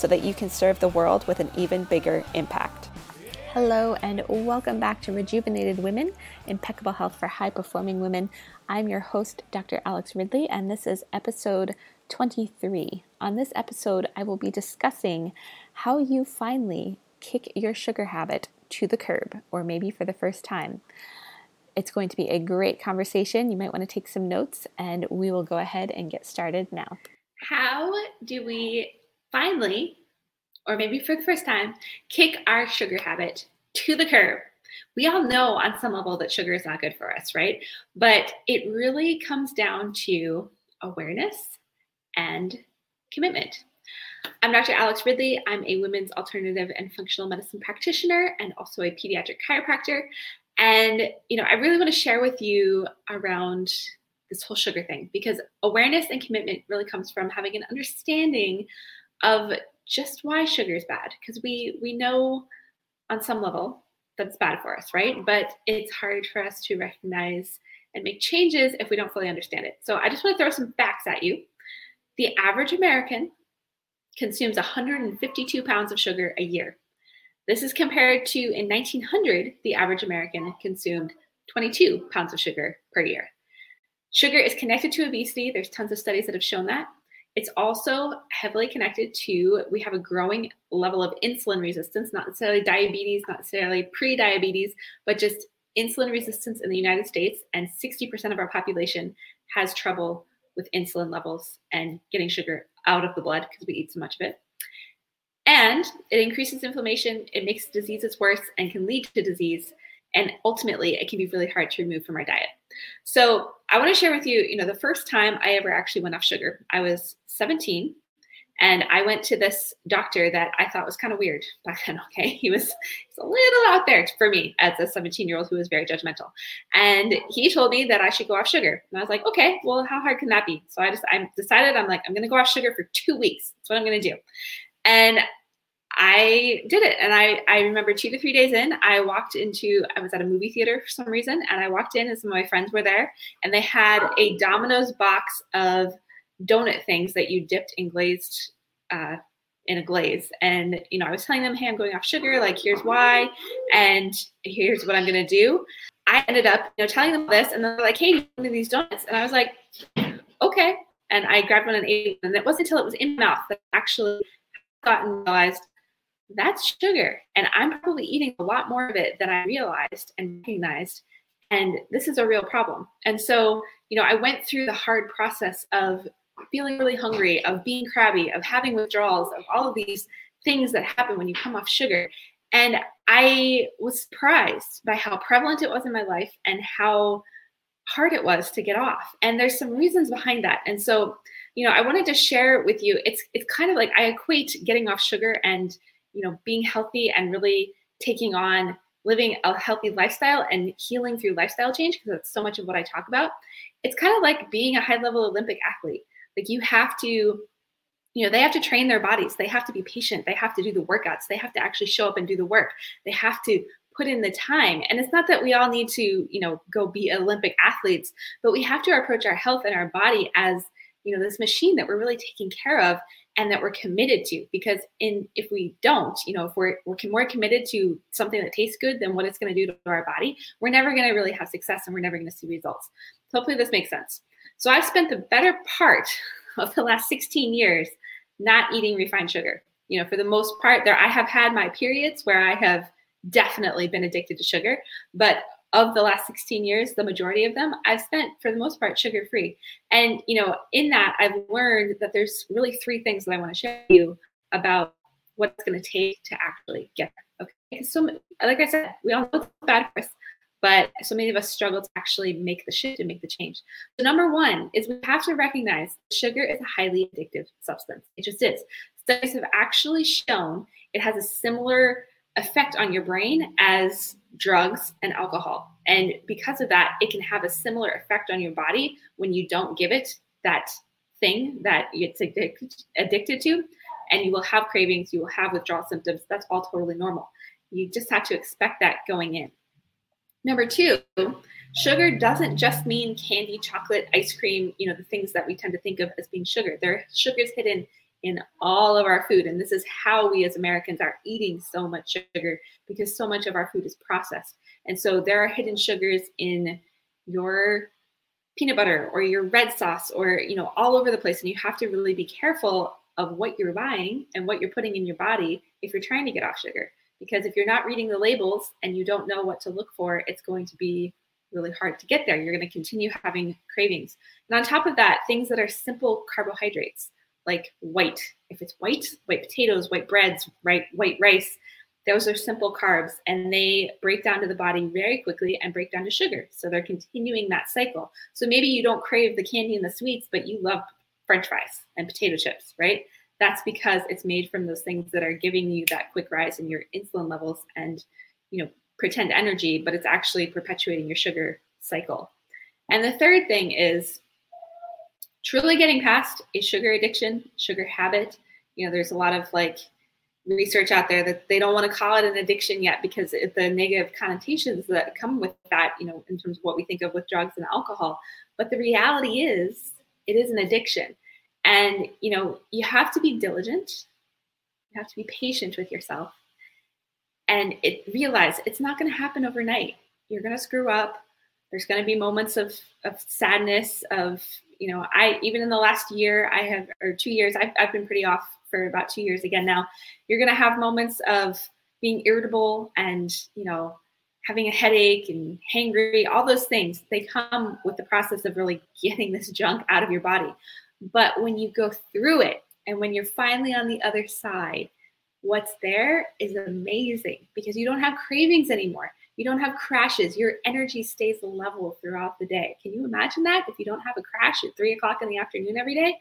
so that you can serve the world with an even bigger impact. Hello, and welcome back to Rejuvenated Women Impeccable Health for High Performing Women. I'm your host, Dr. Alex Ridley, and this is episode 23. On this episode, I will be discussing how you finally kick your sugar habit to the curb, or maybe for the first time. It's going to be a great conversation. You might want to take some notes, and we will go ahead and get started now. How do we finally, or maybe for the first time, kick our sugar habit to the curb. We all know on some level that sugar is not good for us, right? But it really comes down to awareness and commitment. I'm Dr. Alex Ridley. I'm a women's alternative and functional medicine practitioner and also a pediatric chiropractor. And, you know, I really want to share with you around this whole sugar thing because awareness and commitment really comes from having an understanding of just why sugar is bad because we we know on some level that it's bad for us right? But it's hard for us to recognize and make changes if we don't fully understand it. So i just want to throw some facts at you. The average american consumes 152 pounds of sugar a year. This is compared to in 1900 the average american consumed 22 pounds of sugar per year. Sugar is connected to obesity. There's tons of studies that have shown that it's also heavily connected to we have a growing level of insulin resistance, not necessarily diabetes, not necessarily pre-diabetes, but just insulin resistance in the United States. And 60% of our population has trouble with insulin levels and getting sugar out of the blood because we eat so much of it. And it increases inflammation, it makes diseases worse, and can lead to disease. And ultimately, it can be really hard to remove from our diet. So I want to share with you, you know, the first time I ever actually went off sugar, I was 17 and I went to this doctor that I thought was kind of weird back then. Okay. He was a little out there for me as a 17 year old who was very judgmental. And he told me that I should go off sugar. And I was like, okay, well, how hard can that be? So I just, I decided I'm like, I'm going to go off sugar for two weeks. That's what I'm going to do. And I did it. And I, I remember two to three days in, I walked into, I was at a movie theater for some reason, and I walked in and some of my friends were there, and they had a Domino's box of donut things that you dipped in glazed, uh, in a glaze. And, you know, I was telling them, hey, I'm going off sugar, like, here's why, and here's what I'm going to do. I ended up, you know, telling them this, and they're like, hey, one of these donuts. And I was like, okay. And I grabbed one and ate. And it wasn't until it was in my mouth that I actually gotten realized that's sugar. And I'm probably eating a lot more of it than I realized and recognized. And this is a real problem. And so, you know, I went through the hard process of feeling really hungry, of being crabby, of having withdrawals, of all of these things that happen when you come off sugar. And I was surprised by how prevalent it was in my life and how hard it was to get off. And there's some reasons behind that. And so, you know, I wanted to share with you. It's it's kind of like I equate getting off sugar and you know being healthy and really taking on living a healthy lifestyle and healing through lifestyle change because that's so much of what I talk about. It's kind of like being a high level Olympic athlete. Like you have to, you know, they have to train their bodies. They have to be patient. They have to do the workouts. They have to actually show up and do the work. They have to put in the time. And it's not that we all need to, you know, go be Olympic athletes, but we have to approach our health and our body as, you know, this machine that we're really taking care of and that we're committed to because in if we don't you know if we're we're more committed to something that tastes good than what it's going to do to our body we're never going to really have success and we're never going to see results. So hopefully this makes sense. So i've spent the better part of the last 16 years not eating refined sugar. You know for the most part there i have had my periods where i have definitely been addicted to sugar but of the last 16 years, the majority of them I've spent for the most part sugar free. And you know, in that I've learned that there's really three things that I want to share you about what it's going to take to actually get there. Okay. So like I said, we all know it's bad for us, but so many of us struggle to actually make the shift and make the change. So number one is we have to recognize sugar is a highly addictive substance. It just is. studies have actually shown it has a similar effect on your brain as drugs and alcohol. And because of that, it can have a similar effect on your body when you don't give it that thing that it's addicted to. And you will have cravings, you will have withdrawal symptoms. That's all totally normal. You just have to expect that going in. Number two, sugar doesn't just mean candy, chocolate, ice cream, you know, the things that we tend to think of as being sugar. There are sugars hidden in all of our food. And this is how we as Americans are eating so much sugar because so much of our food is processed. And so there are hidden sugars in your peanut butter or your red sauce or, you know, all over the place. And you have to really be careful of what you're buying and what you're putting in your body if you're trying to get off sugar. Because if you're not reading the labels and you don't know what to look for, it's going to be really hard to get there. You're going to continue having cravings. And on top of that, things that are simple carbohydrates like white. If it's white, white potatoes, white breads, right, white rice, those are simple carbs and they break down to the body very quickly and break down to sugar. So they're continuing that cycle. So maybe you don't crave the candy and the sweets, but you love french fries and potato chips, right? That's because it's made from those things that are giving you that quick rise in your insulin levels and, you know, pretend energy, but it's actually perpetuating your sugar cycle. And the third thing is truly getting past a sugar addiction, sugar habit. You know, there's a lot of like research out there that they don't want to call it an addiction yet because of the negative connotations that come with that, you know, in terms of what we think of with drugs and alcohol. But the reality is, it is an addiction. And, you know, you have to be diligent, you have to be patient with yourself, and it realize it's not going to happen overnight. You're going to screw up. There's going to be moments of, of sadness, of you know, I even in the last year, I have or two years, I've, I've been pretty off for about two years again now. You're gonna have moments of being irritable and you know having a headache and hangry, all those things. They come with the process of really getting this junk out of your body. But when you go through it and when you're finally on the other side, what's there is amazing because you don't have cravings anymore. You don't have crashes. Your energy stays level throughout the day. Can you imagine that? If you don't have a crash at three o'clock in the afternoon every day,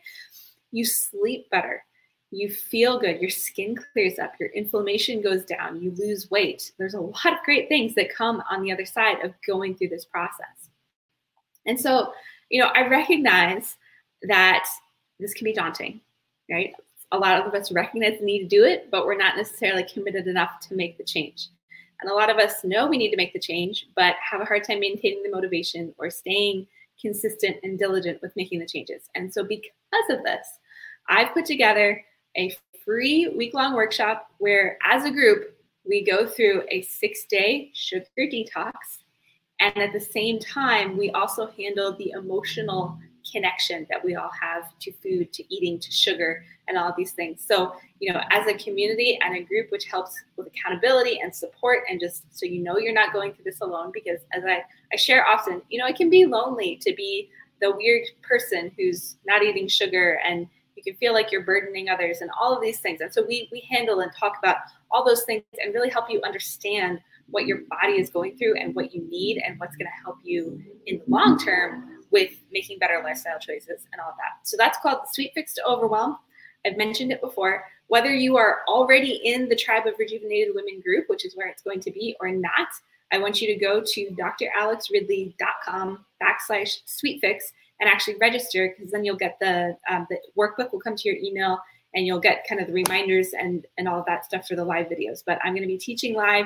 you sleep better. You feel good. Your skin clears up. Your inflammation goes down. You lose weight. There's a lot of great things that come on the other side of going through this process. And so, you know, I recognize that this can be daunting, right? A lot of us recognize the need to do it, but we're not necessarily committed enough to make the change. And a lot of us know we need to make the change, but have a hard time maintaining the motivation or staying consistent and diligent with making the changes. And so, because of this, I've put together a free week long workshop where, as a group, we go through a six day sugar detox. And at the same time, we also handle the emotional connection that we all have to food, to eating, to sugar, and all these things. So, you know, as a community and a group, which helps with accountability and support, and just so you know you're not going through this alone, because as I, I share often, you know, it can be lonely to be the weird person who's not eating sugar and you can feel like you're burdening others and all of these things. And so we we handle and talk about all those things and really help you understand what your body is going through and what you need and what's going to help you in the long term with making better lifestyle choices and all of that. So that's called Sweet Fix to Overwhelm. I've mentioned it before. Whether you are already in the Tribe of Rejuvenated Women group, which is where it's going to be, or not, I want you to go to dralexridley.com backslash sweetfix and actually register because then you'll get the, um, the workbook will come to your email and you'll get kind of the reminders and, and all of that stuff for the live videos. But I'm going to be teaching live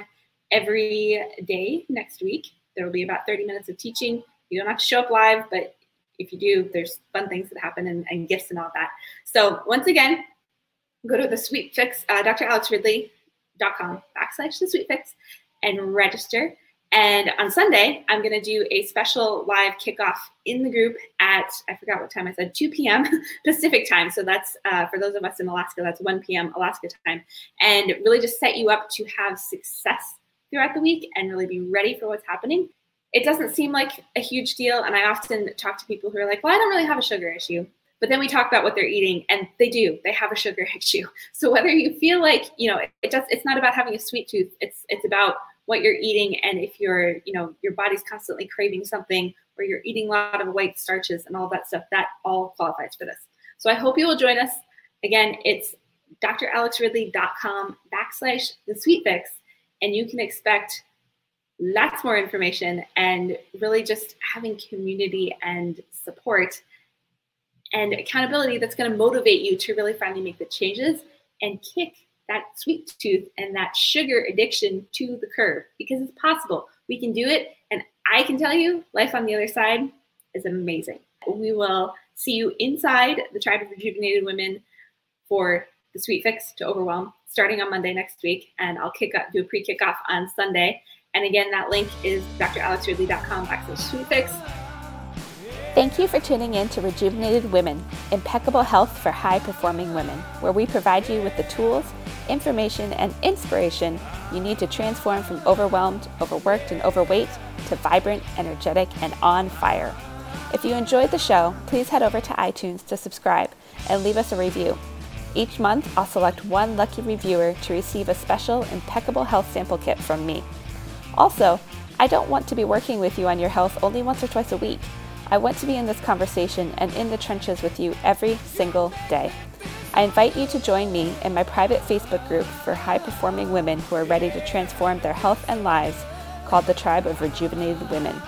every day next week. There will be about 30 minutes of teaching you don't have to show up live, but if you do, there's fun things that happen and, and gifts and all that. So once again, go to the Sweet Fix, uh, dralexridley.com backslash the Sweet Fix and register. And on Sunday, I'm going to do a special live kickoff in the group at, I forgot what time I said, 2 p.m. Pacific time. So that's uh, for those of us in Alaska, that's 1 p.m. Alaska time. And really just set you up to have success throughout the week and really be ready for what's happening it doesn't seem like a huge deal. And I often talk to people who are like, well, I don't really have a sugar issue. But then we talk about what they're eating, and they do. They have a sugar issue. So whether you feel like, you know, it just it's not about having a sweet tooth. It's it's about what you're eating and if you're, you know, your body's constantly craving something or you're eating a lot of white starches and all that stuff, that all qualifies for this. So I hope you will join us. Again, it's dralexridley.com backslash the sweet fix, and you can expect lots more information and really just having community and support and accountability that's going to motivate you to really finally make the changes and kick that sweet tooth and that sugar addiction to the curb because it's possible. We can do it. And I can tell you, life on the other side is amazing. We will see you inside the Tribe of Rejuvenated Women for the Sweet Fix to Overwhelm starting on Monday next week. And I'll kick up, do a pre kickoff on Sunday. And again, that link is dralexridley.com backslash. Thank you for tuning in to Rejuvenated Women, impeccable health for high performing women, where we provide you with the tools, information, and inspiration you need to transform from overwhelmed, overworked, and overweight to vibrant, energetic, and on fire. If you enjoyed the show, please head over to iTunes to subscribe and leave us a review. Each month, I'll select one lucky reviewer to receive a special impeccable health sample kit from me. Also, I don't want to be working with you on your health only once or twice a week. I want to be in this conversation and in the trenches with you every single day. I invite you to join me in my private Facebook group for high performing women who are ready to transform their health and lives called the Tribe of Rejuvenated Women.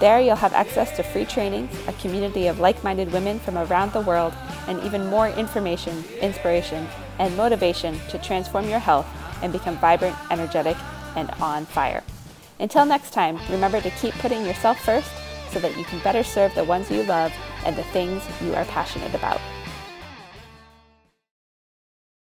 There, you'll have access to free trainings, a community of like minded women from around the world, and even more information, inspiration, and motivation to transform your health and become vibrant, energetic, and on fire. Until next time, remember to keep putting yourself first so that you can better serve the ones you love and the things you are passionate about.